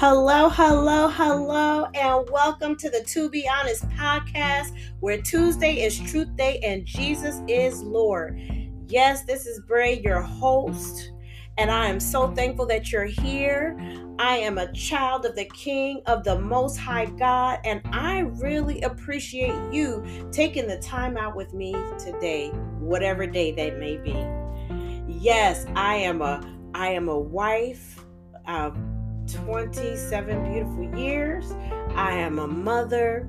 Hello, hello, hello, and welcome to the To Be Honest podcast, where Tuesday is Truth Day and Jesus is Lord. Yes, this is Bray, your host, and I am so thankful that you're here. I am a child of the King of the Most High God, and I really appreciate you taking the time out with me today, whatever day that may be. Yes, I am a I am a wife. 27 beautiful years. I am a mother.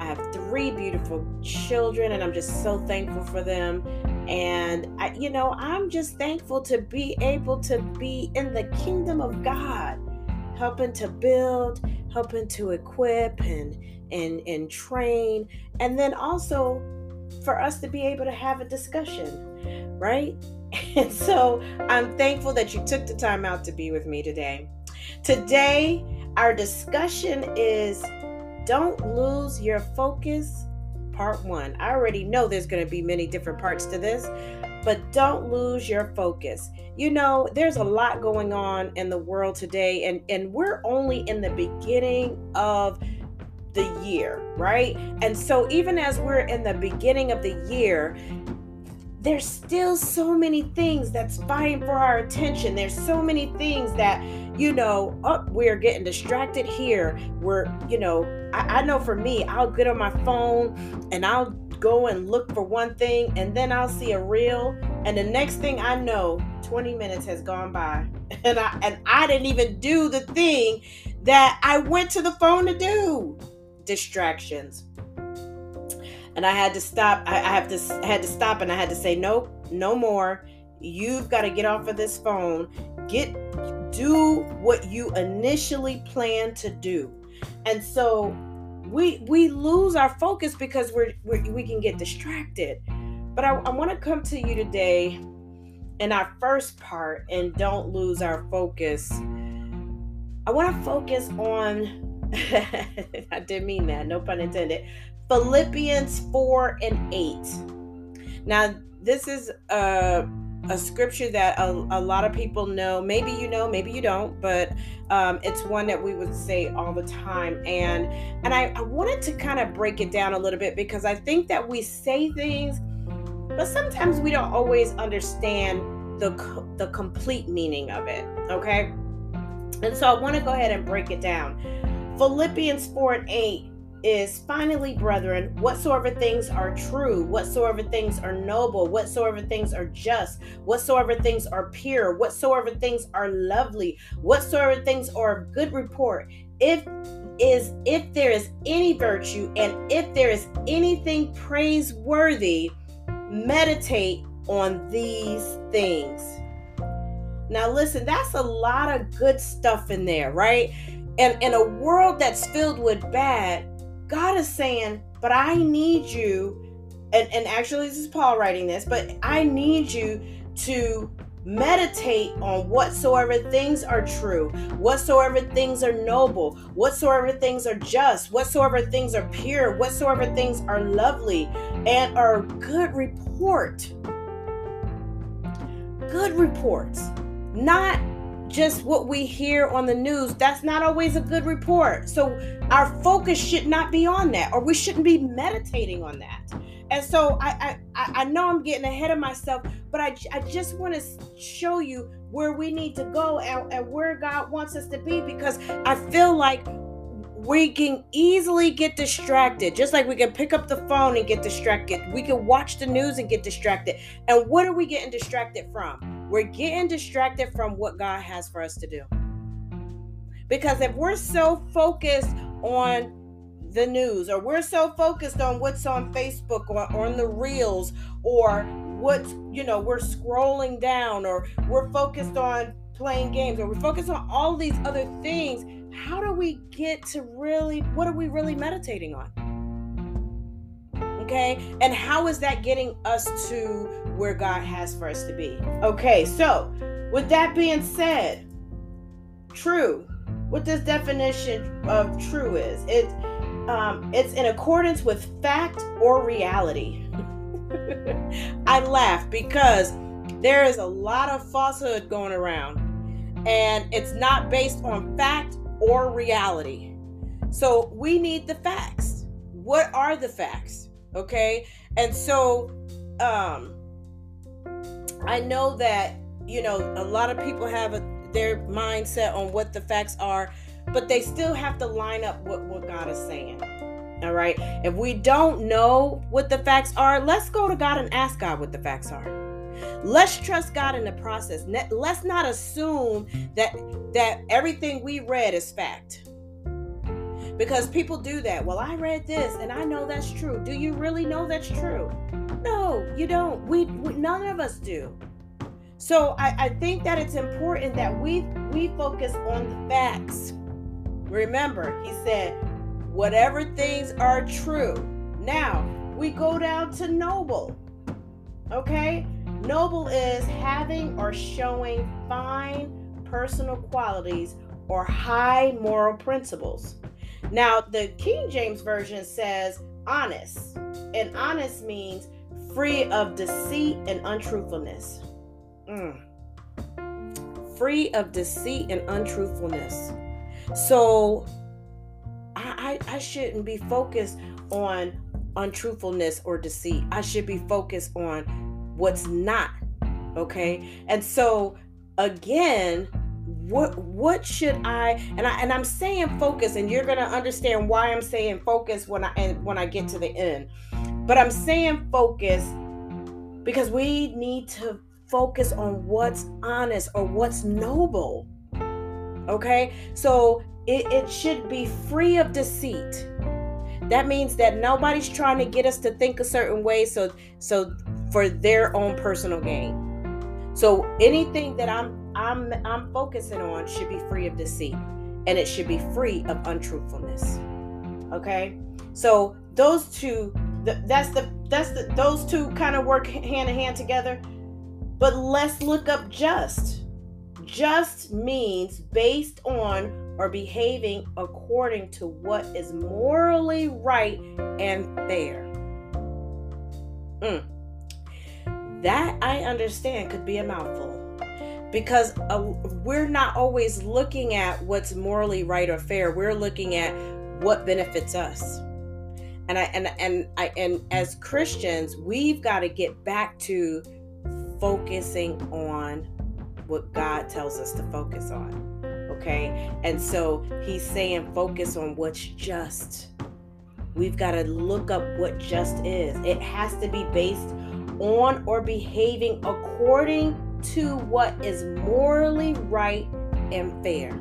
I have three beautiful children, and I'm just so thankful for them. And I, you know, I'm just thankful to be able to be in the kingdom of God, helping to build, helping to equip and and and train, and then also for us to be able to have a discussion, right? And so I'm thankful that you took the time out to be with me today. Today, our discussion is Don't Lose Your Focus, Part 1. I already know there's going to be many different parts to this, but don't lose your focus. You know, there's a lot going on in the world today, and, and we're only in the beginning of the year, right? And so, even as we're in the beginning of the year, there's still so many things that's vying for our attention. There's so many things that, you know, oh, we're getting distracted here. We're, you know, I, I know for me, I'll get on my phone and I'll go and look for one thing and then I'll see a reel and the next thing I know 20 minutes has gone by and I and I didn't even do the thing that I went to the phone to do distractions and I had to stop. I, I have to had to stop, and I had to say, nope, no more. You've got to get off of this phone. Get do what you initially plan to do, and so we we lose our focus because we're, we're we can get distracted. But I, I want to come to you today in our first part, and don't lose our focus. I want to focus on. I didn't mean that, no pun intended. Philippians 4 and 8. Now, this is a, a scripture that a, a lot of people know. Maybe you know, maybe you don't, but um, it's one that we would say all the time. And and I, I wanted to kind of break it down a little bit because I think that we say things, but sometimes we don't always understand the the complete meaning of it. Okay, and so I want to go ahead and break it down. Philippians 4 and 8 is finally, brethren, whatsoever things are true, whatsoever things are noble, whatsoever things are just, whatsoever things are pure, whatsoever things are lovely, whatsoever things are of good report, if is if there is any virtue and if there is anything praiseworthy, meditate on these things. Now listen, that's a lot of good stuff in there, right? And in a world that's filled with bad, God is saying, but I need you, and, and actually, this is Paul writing this, but I need you to meditate on whatsoever things are true, whatsoever things are noble, whatsoever things are just, whatsoever things are pure, whatsoever things are lovely, and are good report. Good reports, not just what we hear on the news, that's not always a good report. So our focus should not be on that, or we shouldn't be meditating on that. And so I I, I know I'm getting ahead of myself, but I, I just want to show you where we need to go and, and where God wants us to be because I feel like we can easily get distracted. Just like we can pick up the phone and get distracted. We can watch the news and get distracted. And what are we getting distracted from? We're getting distracted from what God has for us to do. Because if we're so focused on the news or we're so focused on what's on Facebook or on the reels or what's, you know, we're scrolling down or we're focused on playing games or we're focused on all these other things, how do we get to really, what are we really meditating on? Okay. And how is that getting us to where God has for us to be? Okay. So, with that being said, true. What this definition of true is it um, it's in accordance with fact or reality. I laugh because there is a lot of falsehood going around, and it's not based on fact or reality. So we need the facts. What are the facts? Okay? And so um I know that you know a lot of people have a, their mindset on what the facts are, but they still have to line up what what God is saying. All right? If we don't know what the facts are, let's go to God and ask God what the facts are. Let's trust God in the process. Let's not assume that that everything we read is fact. Because people do that. Well, I read this and I know that's true. Do you really know that's true? No, you don't. We, we none of us do. So I, I think that it's important that we we focus on the facts. Remember, he said, whatever things are true. Now we go down to noble. Okay? Noble is having or showing fine personal qualities or high moral principles. Now, the King James Version says honest, and honest means free of deceit and untruthfulness. Mm. Free of deceit and untruthfulness. So, I, I, I shouldn't be focused on untruthfulness or deceit. I should be focused on what's not. Okay. And so again, what what should I and I and I'm saying focus and you're gonna understand why I'm saying focus when I and when I get to the end. But I'm saying focus because we need to focus on what's honest or what's noble. Okay, so it, it should be free of deceit. That means that nobody's trying to get us to think a certain way so so for their own personal gain. So anything that I'm I'm I'm focusing on should be free of deceit and it should be free of untruthfulness. Okay? So those two that's the that's the those two kind of work hand in hand together. But let's look up just. Just means based on or behaving according to what is morally right and fair. Mm that I understand could be a mouthful because uh, we're not always looking at what's morally right or fair. We're looking at what benefits us. And I and and I and as Christians, we've got to get back to focusing on what God tells us to focus on. Okay? And so he's saying focus on what's just. We've got to look up what just is. It has to be based on or behaving according to what is morally right and fair.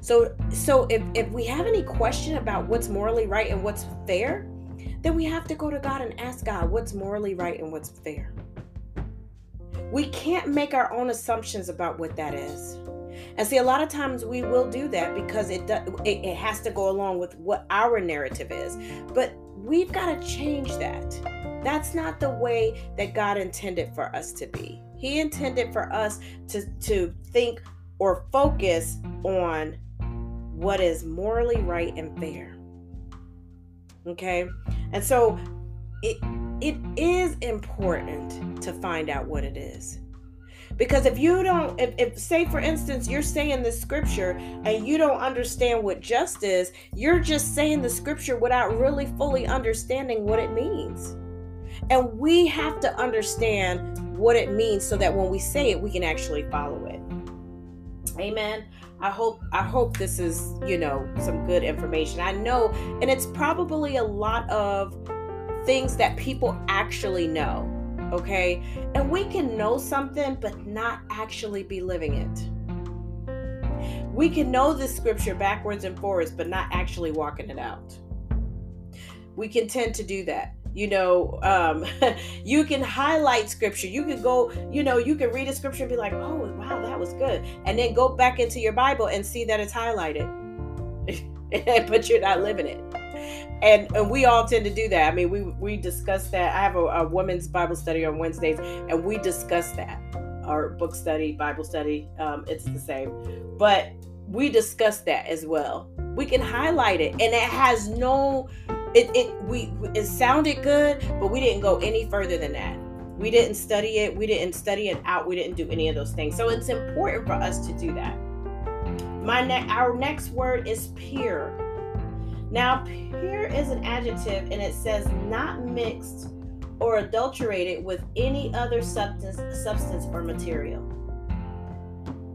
So so if, if we have any question about what's morally right and what's fair, then we have to go to God and ask God what's morally right and what's fair. We can't make our own assumptions about what that is. And see, a lot of times we will do that because it, it, it has to go along with what our narrative is. But we've got to change that. That's not the way that God intended for us to be. He intended for us to, to think or focus on what is morally right and fair. Okay? And so it it is important to find out what it is. Because if you don't, if, if, say for instance, you're saying the scripture and you don't understand what just is, you're just saying the scripture without really fully understanding what it means. And we have to understand what it means so that when we say it, we can actually follow it. Amen. I hope I hope this is, you know, some good information. I know and it's probably a lot of things that people actually know okay? And we can know something but not actually be living it. We can know the scripture backwards and forwards but not actually walking it out. We can tend to do that. You know, um, you can highlight scripture. You can go, you know, you can read a scripture and be like, oh, wow, that was good. And then go back into your Bible and see that it's highlighted. but you're not living it and, and we all tend to do that. I mean, we we discuss that. I have a, a women's Bible study on Wednesdays, and we discuss that. Our book study, Bible study, um, it's the same, but we discuss that as well. We can highlight it, and it has no. It it we it sounded good, but we didn't go any further than that. We didn't study it. We didn't study it out. We didn't do any of those things. So it's important for us to do that. my ne- our next word is pure. Now, pure is an adjective and it says not mixed or adulterated with any other substance, substance or material.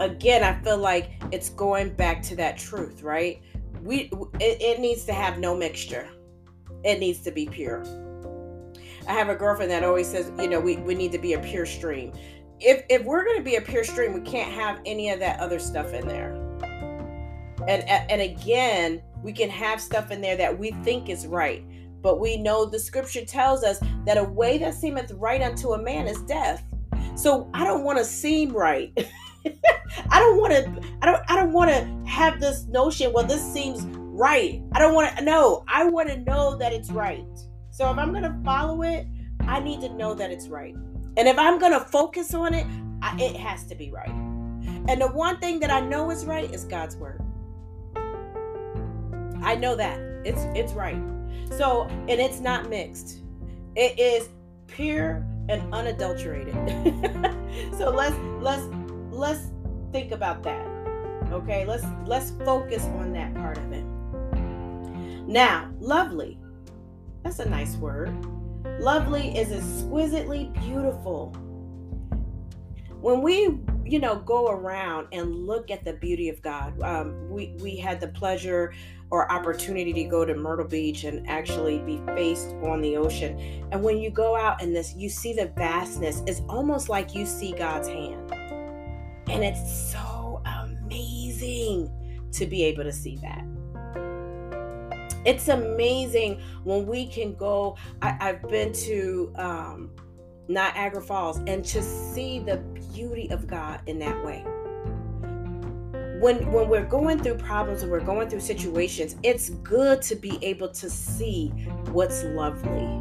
Again, I feel like it's going back to that truth, right? We it, it needs to have no mixture. It needs to be pure. I have a girlfriend that always says, you know, we, we need to be a pure stream. If if we're gonna be a pure stream, we can't have any of that other stuff in there. And and again, we can have stuff in there that we think is right but we know the scripture tells us that a way that seemeth right unto a man is death. So I don't want to seem right. I don't want to I don't I don't want to have this notion, well this seems right. I don't want to know. I want to know that it's right. So if I'm going to follow it, I need to know that it's right. And if I'm going to focus on it, I, it has to be right. And the one thing that I know is right is God's word. I know that. It's it's right. So, and it's not mixed. It is pure and unadulterated. so let's let's let's think about that. Okay? Let's let's focus on that part of it. Now, lovely. That's a nice word. Lovely is exquisitely beautiful. When we, you know, go around and look at the beauty of God, um, we we had the pleasure or opportunity to go to Myrtle Beach and actually be faced on the ocean. And when you go out in this, you see the vastness. It's almost like you see God's hand. And it's so amazing to be able to see that. It's amazing when we can go. I, have been to um, Niagara Falls and to see the beauty of God in that way when when we're going through problems and we're going through situations it's good to be able to see what's lovely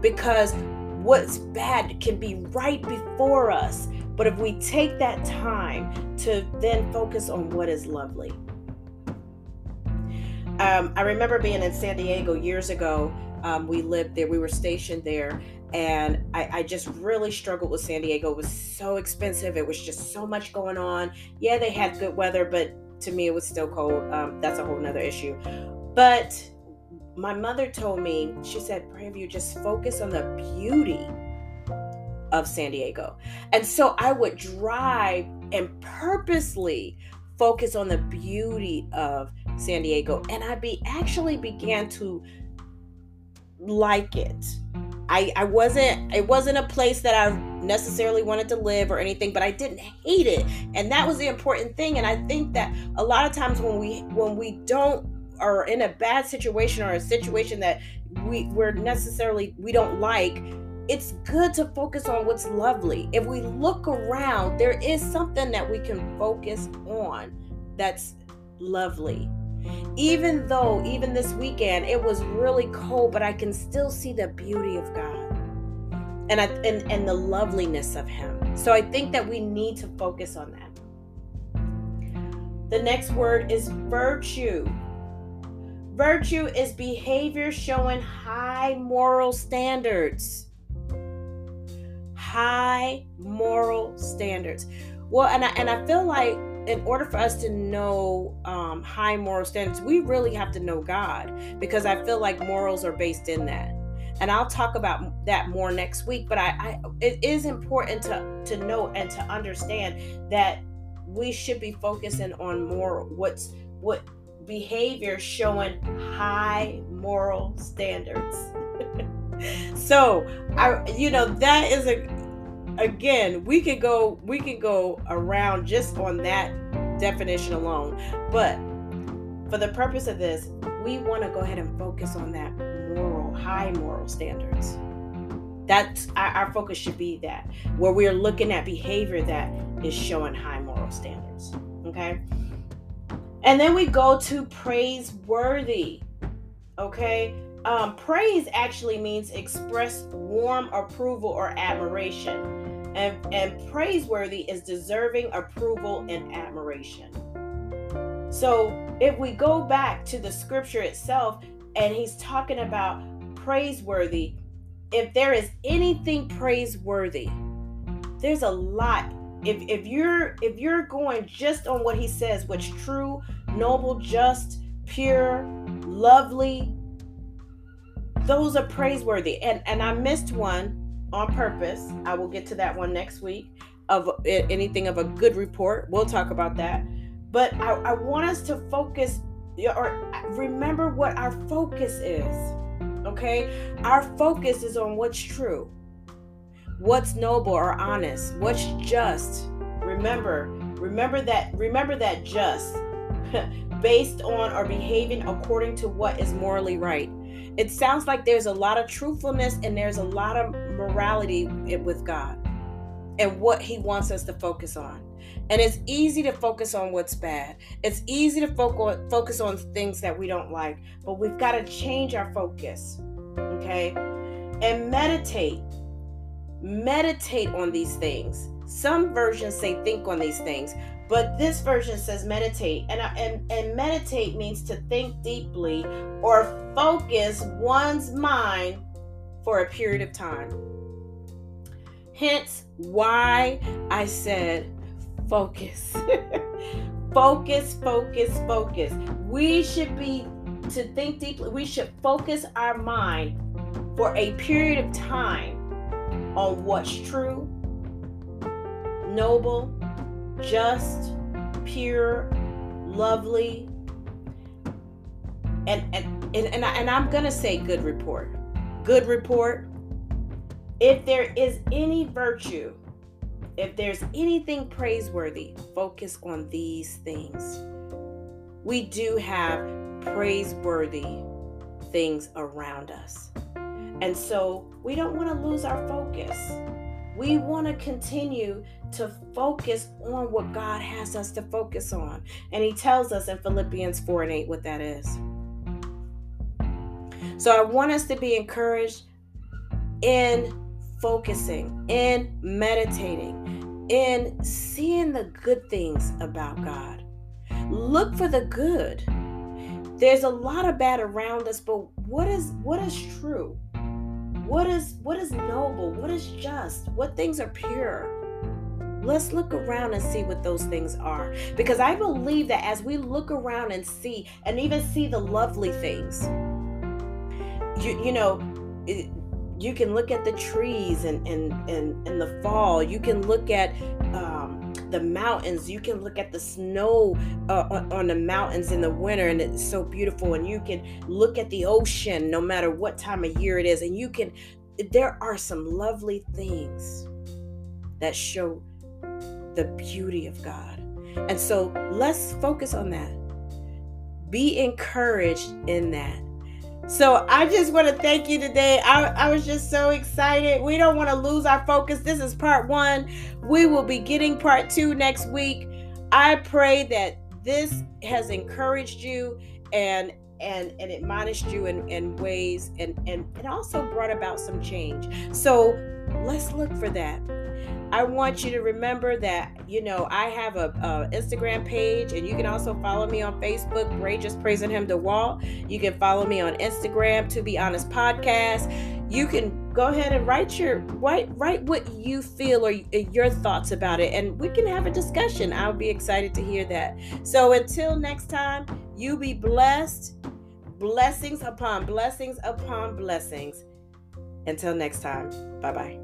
because what's bad can be right before us but if we take that time to then focus on what is lovely um, i remember being in san diego years ago um, we lived there we were stationed there and I, I, just really struggled with San Diego. It was so expensive. It was just so much going on. Yeah, they had good weather, but to me, it was still cold. Um, that's a whole nother issue. But my mother told me, she said, you just focus on the beauty of San Diego. And so I would drive and purposely focus on the beauty of San Diego. And I be actually began to like it I, I wasn't it wasn't a place that I necessarily wanted to live or anything, but I didn't hate it. And that was the important thing. And I think that a lot of times when we when we don't are in a bad situation or a situation that we we're necessarily we don't like, it's good to focus on what's lovely. If we look around, there is something that we can focus on that's lovely even though, even this weekend, it was really cold, but I can still see the beauty of God and, I, and, and the loveliness of Him. So I think that we need to focus on that. The next word is virtue. Virtue is behavior showing high moral standards. High moral standards. Well, and I, and I feel like in order for us to know um, high moral standards, we really have to know God because I feel like morals are based in that. And I'll talk about that more next week. But I, I it is important to to know and to understand that we should be focusing on more what's what behavior showing high moral standards. so I you know that is a again, we could go we could go around just on that definition alone. But for the purpose of this, we want to go ahead and focus on that moral, high moral standards. That's our, our focus should be that where we're looking at behavior that is showing high moral standards. Okay. And then we go to praiseworthy. Okay. Um, praise actually means express warm approval or admiration and, and praiseworthy is deserving approval and admiration. So if we go back to the scripture itself, and he's talking about praiseworthy, if there is anything praiseworthy, there's a lot if if you're if you're going just on what he says, what's true, noble, just, pure, lovely, those are praiseworthy. And and I missed one on purpose. I will get to that one next week of anything of a good report. We'll talk about that. But I, I want us to focus or remember what our focus is. Okay? Our focus is on what's true, what's noble or honest, what's just. Remember, remember that, remember that just based on or behaving according to what is morally right. It sounds like there's a lot of truthfulness and there's a lot of morality with God and what He wants us to focus on. And it's easy to focus on what's bad. It's easy to focus on things that we don't like, but we've got to change our focus. Okay? And meditate. Meditate on these things. Some versions say think on these things, but this version says meditate. And and and meditate means to think deeply or focus one's mind for a period of time. Hence why I said focus. focus, focus, focus. We should be to think deeply. We should focus our mind for a period of time on what's true, noble, just, pure, lovely, and and and, and, I, and I'm gonna say good report. Good report. If there is any virtue if there's anything praiseworthy, focus on these things. We do have praiseworthy things around us. And so we don't want to lose our focus. We want to continue to focus on what God has us to focus on. And He tells us in Philippians 4 and 8 what that is. So I want us to be encouraged in focusing, in meditating, in seeing the good things about God. Look for the good. There's a lot of bad around us, but what is what is true? What is what is noble? What is just? What things are pure? Let's look around and see what those things are. Because I believe that as we look around and see, and even see the lovely things, you, you know, it, you can look at the trees and and and in, the fall you can look at um, the mountains. You can look at the snow uh, on, on the mountains in the winter and it's so beautiful. And you can look at the ocean no matter what time of year it is. And you can there are some lovely things that show the beauty of god. And so let's focus on that. Be encouraged in that so I just want to thank you today. I, I was just so excited. We don't want to lose our focus. This is part one. We will be getting part two next week. I pray that this has encouraged you and and and admonished you in, in ways and and it also brought about some change. So let's look for that. I want you to remember that, you know, I have a, a, Instagram page and you can also follow me on Facebook, Ray Just Praising Him to Wall. You can follow me on Instagram, To Be Honest Podcast. You can go ahead and write your write write what you feel or your thoughts about it and we can have a discussion. I'll be excited to hear that. So until next time, you be blessed. Blessings upon blessings upon blessings. Until next time, bye bye.